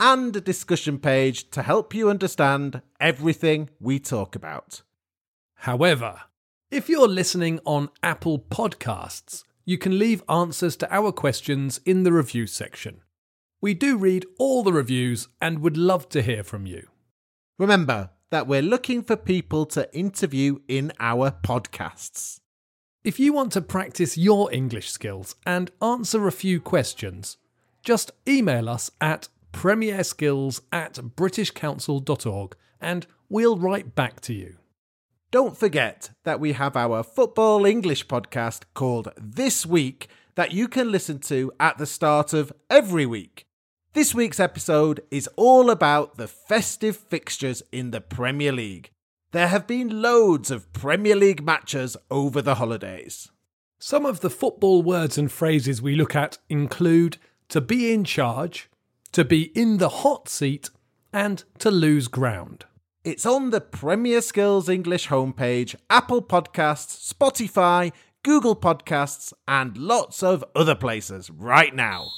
and a discussion page to help you understand everything we talk about. However, if you're listening on Apple Podcasts, you can leave answers to our questions in the review section. We do read all the reviews and would love to hear from you. Remember that we're looking for people to interview in our podcasts. If you want to practice your English skills and answer a few questions, just email us at premierskills at britishcouncil.org and we'll write back to you. Don't forget that we have our football English podcast called This Week that you can listen to at the start of every week. This week's episode is all about the festive fixtures in the Premier League. There have been loads of Premier League matches over the holidays. Some of the football words and phrases we look at include to be in charge, to be in the hot seat, and to lose ground. It's on the Premier Skills English homepage, Apple Podcasts, Spotify, Google Podcasts, and lots of other places right now.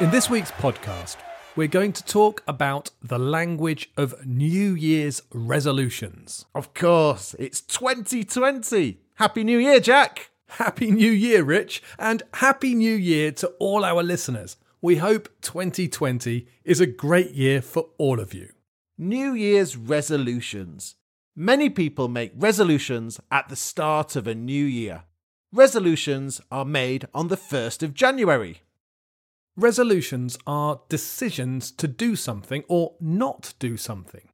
In this week's podcast, we're going to talk about the language of New Year's resolutions. Of course, it's 2020. Happy New Year, Jack. Happy New Year, Rich, and Happy New Year to all our listeners. We hope 2020 is a great year for all of you. New Year's resolutions. Many people make resolutions at the start of a new year. Resolutions are made on the 1st of January. Resolutions are decisions to do something or not do something.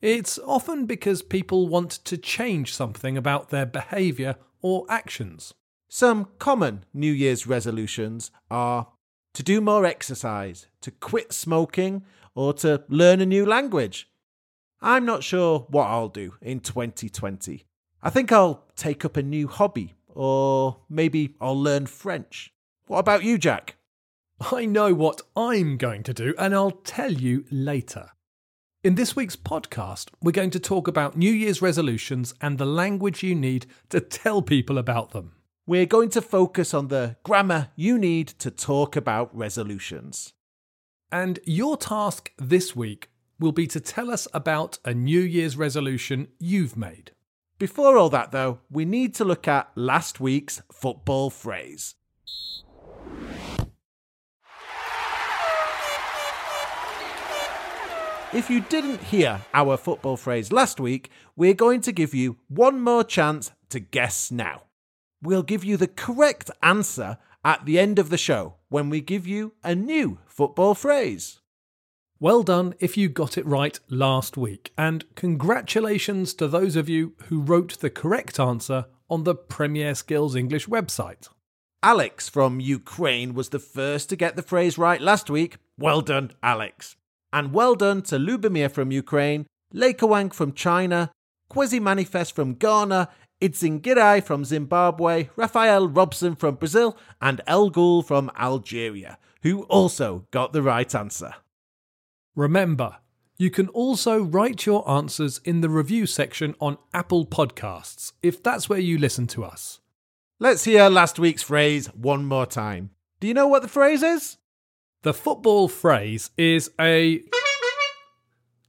It's often because people want to change something about their behaviour or actions. Some common New Year's resolutions are to do more exercise, to quit smoking, or to learn a new language. I'm not sure what I'll do in 2020. I think I'll take up a new hobby, or maybe I'll learn French. What about you, Jack? I know what I'm going to do, and I'll tell you later. In this week's podcast, we're going to talk about New Year's resolutions and the language you need to tell people about them. We're going to focus on the grammar you need to talk about resolutions. And your task this week will be to tell us about a New Year's resolution you've made. Before all that, though, we need to look at last week's football phrase. If you didn't hear our football phrase last week, we're going to give you one more chance to guess now. We'll give you the correct answer at the end of the show when we give you a new football phrase. Well done if you got it right last week, and congratulations to those of you who wrote the correct answer on the Premier Skills English website. Alex from Ukraine was the first to get the phrase right last week. Well done, Alex. And well done to Lubomir from Ukraine, Lekawang from China, Kwezi Manifest from Ghana, Idzingirai from Zimbabwe, Raphael Robson from Brazil, and El Ghul from Algeria, who also got the right answer. Remember, you can also write your answers in the review section on Apple Podcasts if that's where you listen to us. Let's hear last week's phrase one more time. Do you know what the phrase is? The football phrase is a.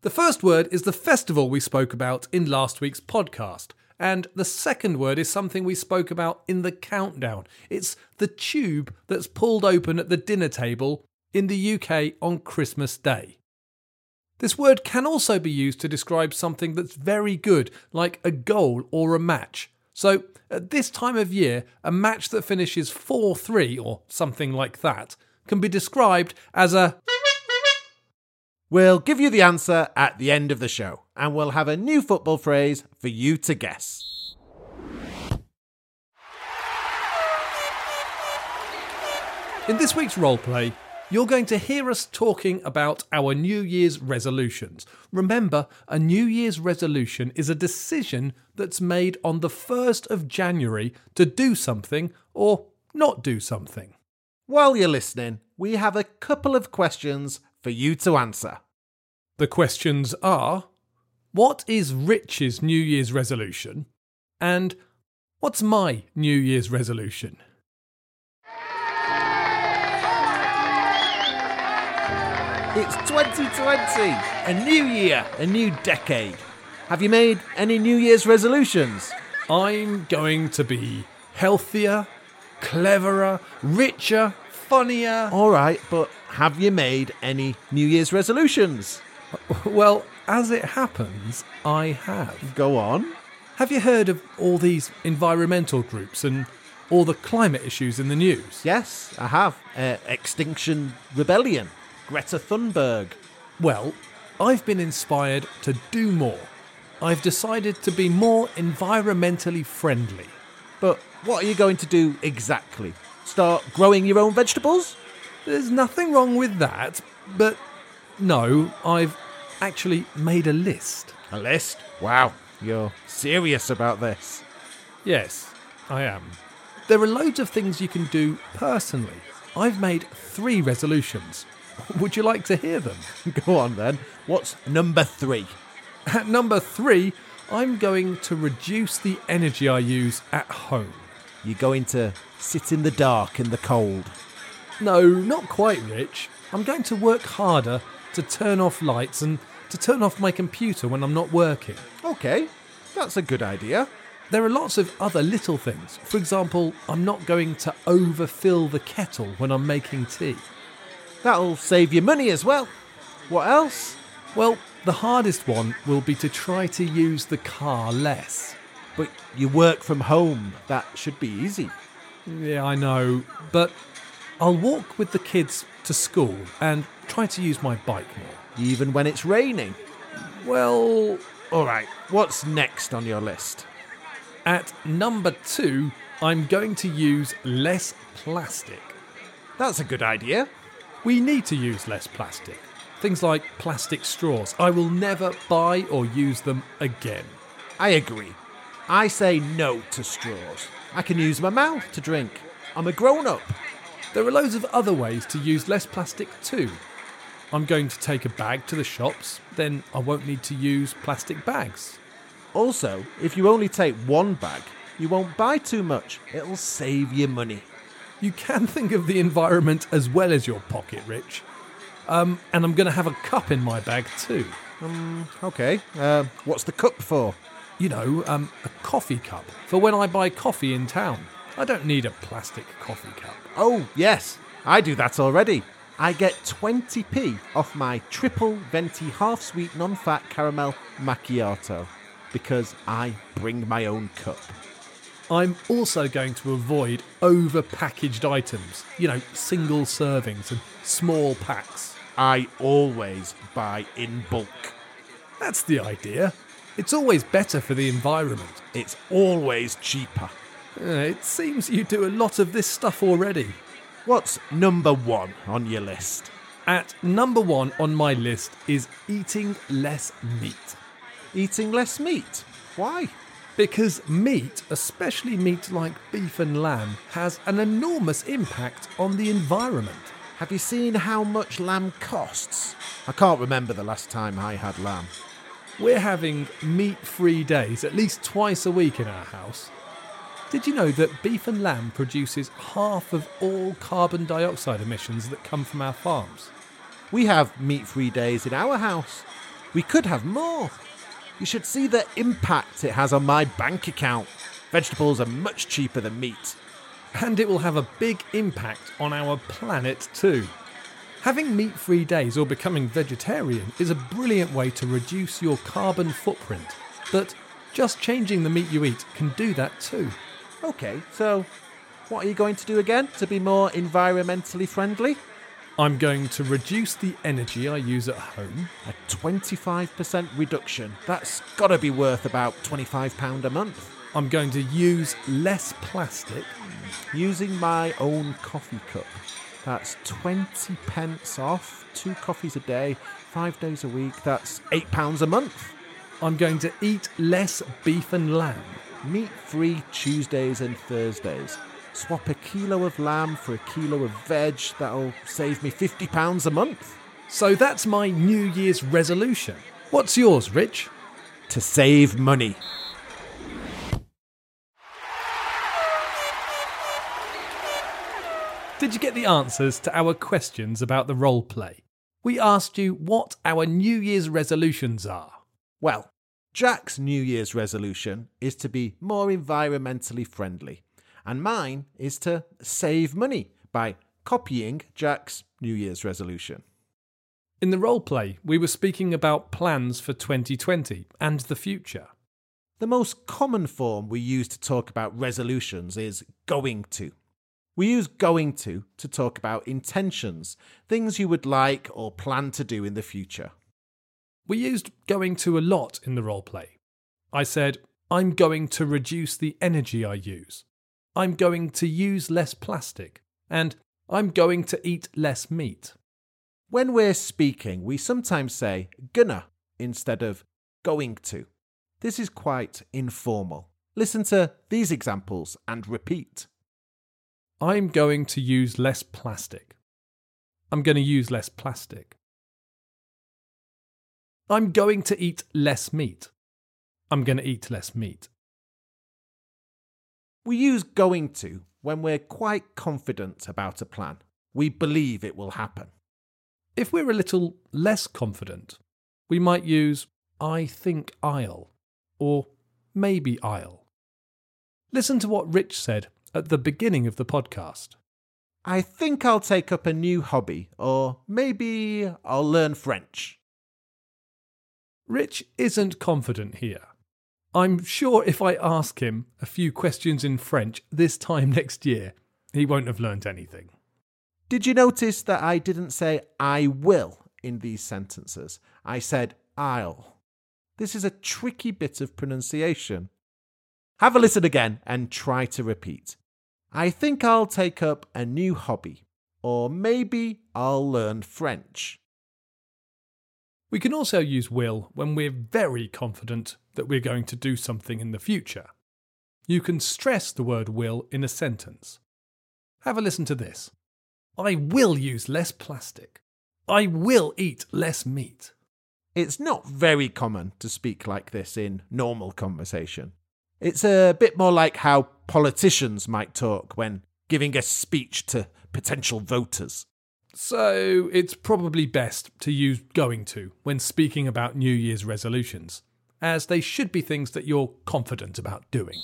The first word is the festival we spoke about in last week's podcast. And the second word is something we spoke about in the countdown. It's the tube that's pulled open at the dinner table in the UK on Christmas Day. This word can also be used to describe something that's very good, like a goal or a match. So, at this time of year, a match that finishes 4 3 or something like that can be described as a. We'll give you the answer at the end of the show, and we'll have a new football phrase for you to guess. In this week's roleplay, you're going to hear us talking about our New Year's resolutions. Remember, a New Year's resolution is a decision that's made on the 1st of January to do something or not do something. While you're listening, we have a couple of questions for you to answer. The questions are What is Rich's New Year's resolution? And what's my New Year's resolution? It's 2020, a new year, a new decade. Have you made any New Year's resolutions? I'm going to be healthier, cleverer, richer, funnier. All right, but have you made any New Year's resolutions? Well, as it happens, I have. Go on. Have you heard of all these environmental groups and all the climate issues in the news? Yes, I have. Uh, Extinction Rebellion, Greta Thunberg. Well, I've been inspired to do more. I've decided to be more environmentally friendly. But what are you going to do exactly? Start growing your own vegetables? There's nothing wrong with that, but no, I've actually made a list. A list? Wow, you're serious about this. Yes, I am. There are loads of things you can do personally. I've made three resolutions. Would you like to hear them? Go on then. What's number three? At number three, I'm going to reduce the energy I use at home. You're going to sit in the dark in the cold. No, not quite, Rich. I'm going to work harder to turn off lights and to turn off my computer when I'm not working. Okay, that's a good idea. There are lots of other little things. For example, I'm not going to overfill the kettle when I'm making tea. That'll save you money as well. What else? Well, the hardest one will be to try to use the car less. But you work from home. That should be easy. Yeah, I know, but I'll walk with the kids to school and try to use my bike more. Even when it's raining. Well, All right, what's next on your list? at number two, I'm going to use less plastic. That's a good idea. We need to use less plastic. Things like plastic straws. I will never buy or use them again. I agree. I say no to straws. I can use my mouth to drink. I'm a grown up. There are loads of other ways to use less plastic too. I'm going to take a bag to the shops, then I won't need to use plastic bags. Also, if you only take one bag, you won't buy too much. It'll save you money. You can think of the environment as well as your pocket, Rich. Um, and I'm going to have a cup in my bag too. Okay, uh, what's the cup for? You know, um, a coffee cup for when I buy coffee in town. I don't need a plastic coffee cup. Oh, yes, I do that already. I get 20p off my triple venti half sweet non fat caramel macchiato because I bring my own cup. I'm also going to avoid over packaged items, you know, single servings and small packs. I always buy in bulk. That's the idea. It's always better for the environment. It's always cheaper. Uh, it seems you do a lot of this stuff already. What's number one on your list? At number one on my list is eating less meat. Eating less meat. Why? Because meat, especially meat like beef and lamb, has an enormous impact on the environment. Have you seen how much lamb costs? I can't remember the last time I had lamb. We're having meat free days at least twice a week in our house. Did you know that beef and lamb produces half of all carbon dioxide emissions that come from our farms? We have meat free days in our house. We could have more. You should see the impact it has on my bank account. Vegetables are much cheaper than meat. And it will have a big impact on our planet too. Having meat free days or becoming vegetarian is a brilliant way to reduce your carbon footprint. But just changing the meat you eat can do that too. Okay, so what are you going to do again to be more environmentally friendly? I'm going to reduce the energy I use at home. A 25% reduction. That's got to be worth about £25 a month. I'm going to use less plastic. Using my own coffee cup. That's 20 pence off, two coffees a day, five days a week. That's £8 a month. I'm going to eat less beef and lamb. Meat free Tuesdays and Thursdays. Swap a kilo of lamb for a kilo of veg. That'll save me £50 a month. So that's my New Year's resolution. What's yours, Rich? To save money. Did you get the answers to our questions about the role play? We asked you what our New Year's resolutions are. Well, Jack's New Year's resolution is to be more environmentally friendly, and mine is to save money by copying Jack's New Year's resolution. In the role play, we were speaking about plans for 2020 and the future. The most common form we use to talk about resolutions is going to. We use going to to talk about intentions, things you would like or plan to do in the future. We used going to a lot in the role play. I said, I'm going to reduce the energy I use. I'm going to use less plastic. And I'm going to eat less meat. When we're speaking, we sometimes say gonna instead of going to. This is quite informal. Listen to these examples and repeat. I'm going to use less plastic. I'm going to use less plastic. I'm going to eat less meat. I'm going to eat less meat. We use going to when we're quite confident about a plan. We believe it will happen. If we're a little less confident, we might use I think I'll or maybe I'll. Listen to what Rich said at the beginning of the podcast. I think I'll take up a new hobby, or maybe I'll learn French. Rich isn't confident here. I'm sure if I ask him a few questions in French this time next year, he won't have learnt anything. Did you notice that I didn't say I will in these sentences? I said I'll. This is a tricky bit of pronunciation. Have a listen again and try to repeat. I think I'll take up a new hobby, or maybe I'll learn French. We can also use will when we're very confident that we're going to do something in the future. You can stress the word will in a sentence. Have a listen to this I will use less plastic. I will eat less meat. It's not very common to speak like this in normal conversation. It's a bit more like how politicians might talk when giving a speech to potential voters. So it's probably best to use going to when speaking about New Year's resolutions, as they should be things that you're confident about doing.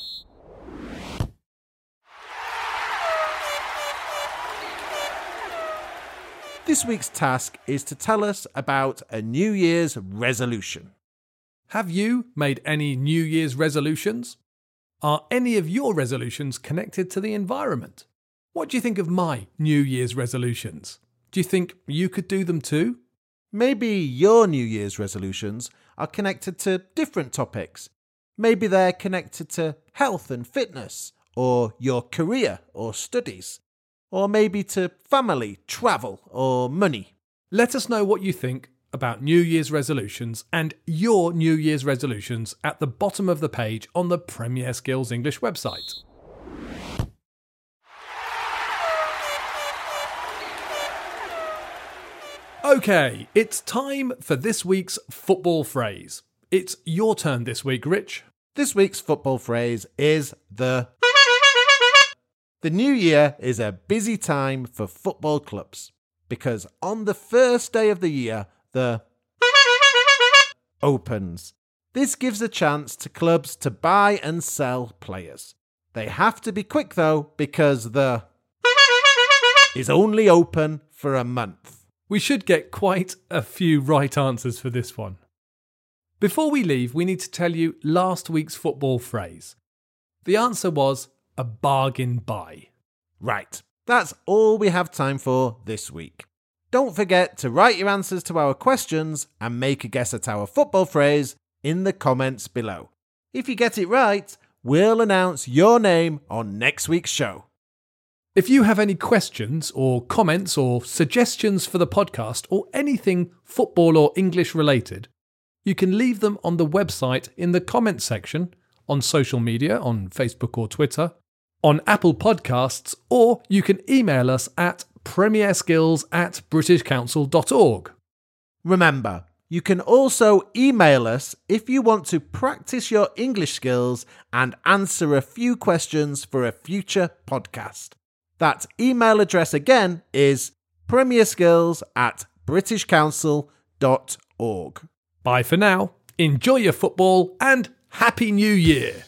This week's task is to tell us about a New Year's resolution. Have you made any New Year's resolutions? Are any of your resolutions connected to the environment? What do you think of my New Year's resolutions? Do you think you could do them too? Maybe your New Year's resolutions are connected to different topics. Maybe they're connected to health and fitness, or your career or studies, or maybe to family, travel, or money. Let us know what you think about New Year's resolutions and your New Year's resolutions at the bottom of the page on the Premier Skills English website. Okay, it's time for this week's football phrase. It's your turn this week, Rich. This week's football phrase is the. The new year is a busy time for football clubs because on the first day of the year, the opens. This gives a chance to clubs to buy and sell players. They have to be quick though because the is only open for a month. We should get quite a few right answers for this one. Before we leave, we need to tell you last week's football phrase. The answer was a bargain buy. Right, that's all we have time for this week. Don't forget to write your answers to our questions and make a guess at our football phrase in the comments below. If you get it right, we'll announce your name on next week's show. If you have any questions or comments or suggestions for the podcast or anything football or English related, you can leave them on the website in the comments section, on social media, on Facebook or Twitter, on Apple Podcasts, or you can email us at premierskills at britishcouncil.org. Remember, you can also email us if you want to practice your English skills and answer a few questions for a future podcast. That email address again is premierskills at britishcouncil.org. Bye for now, enjoy your football, and Happy New Year!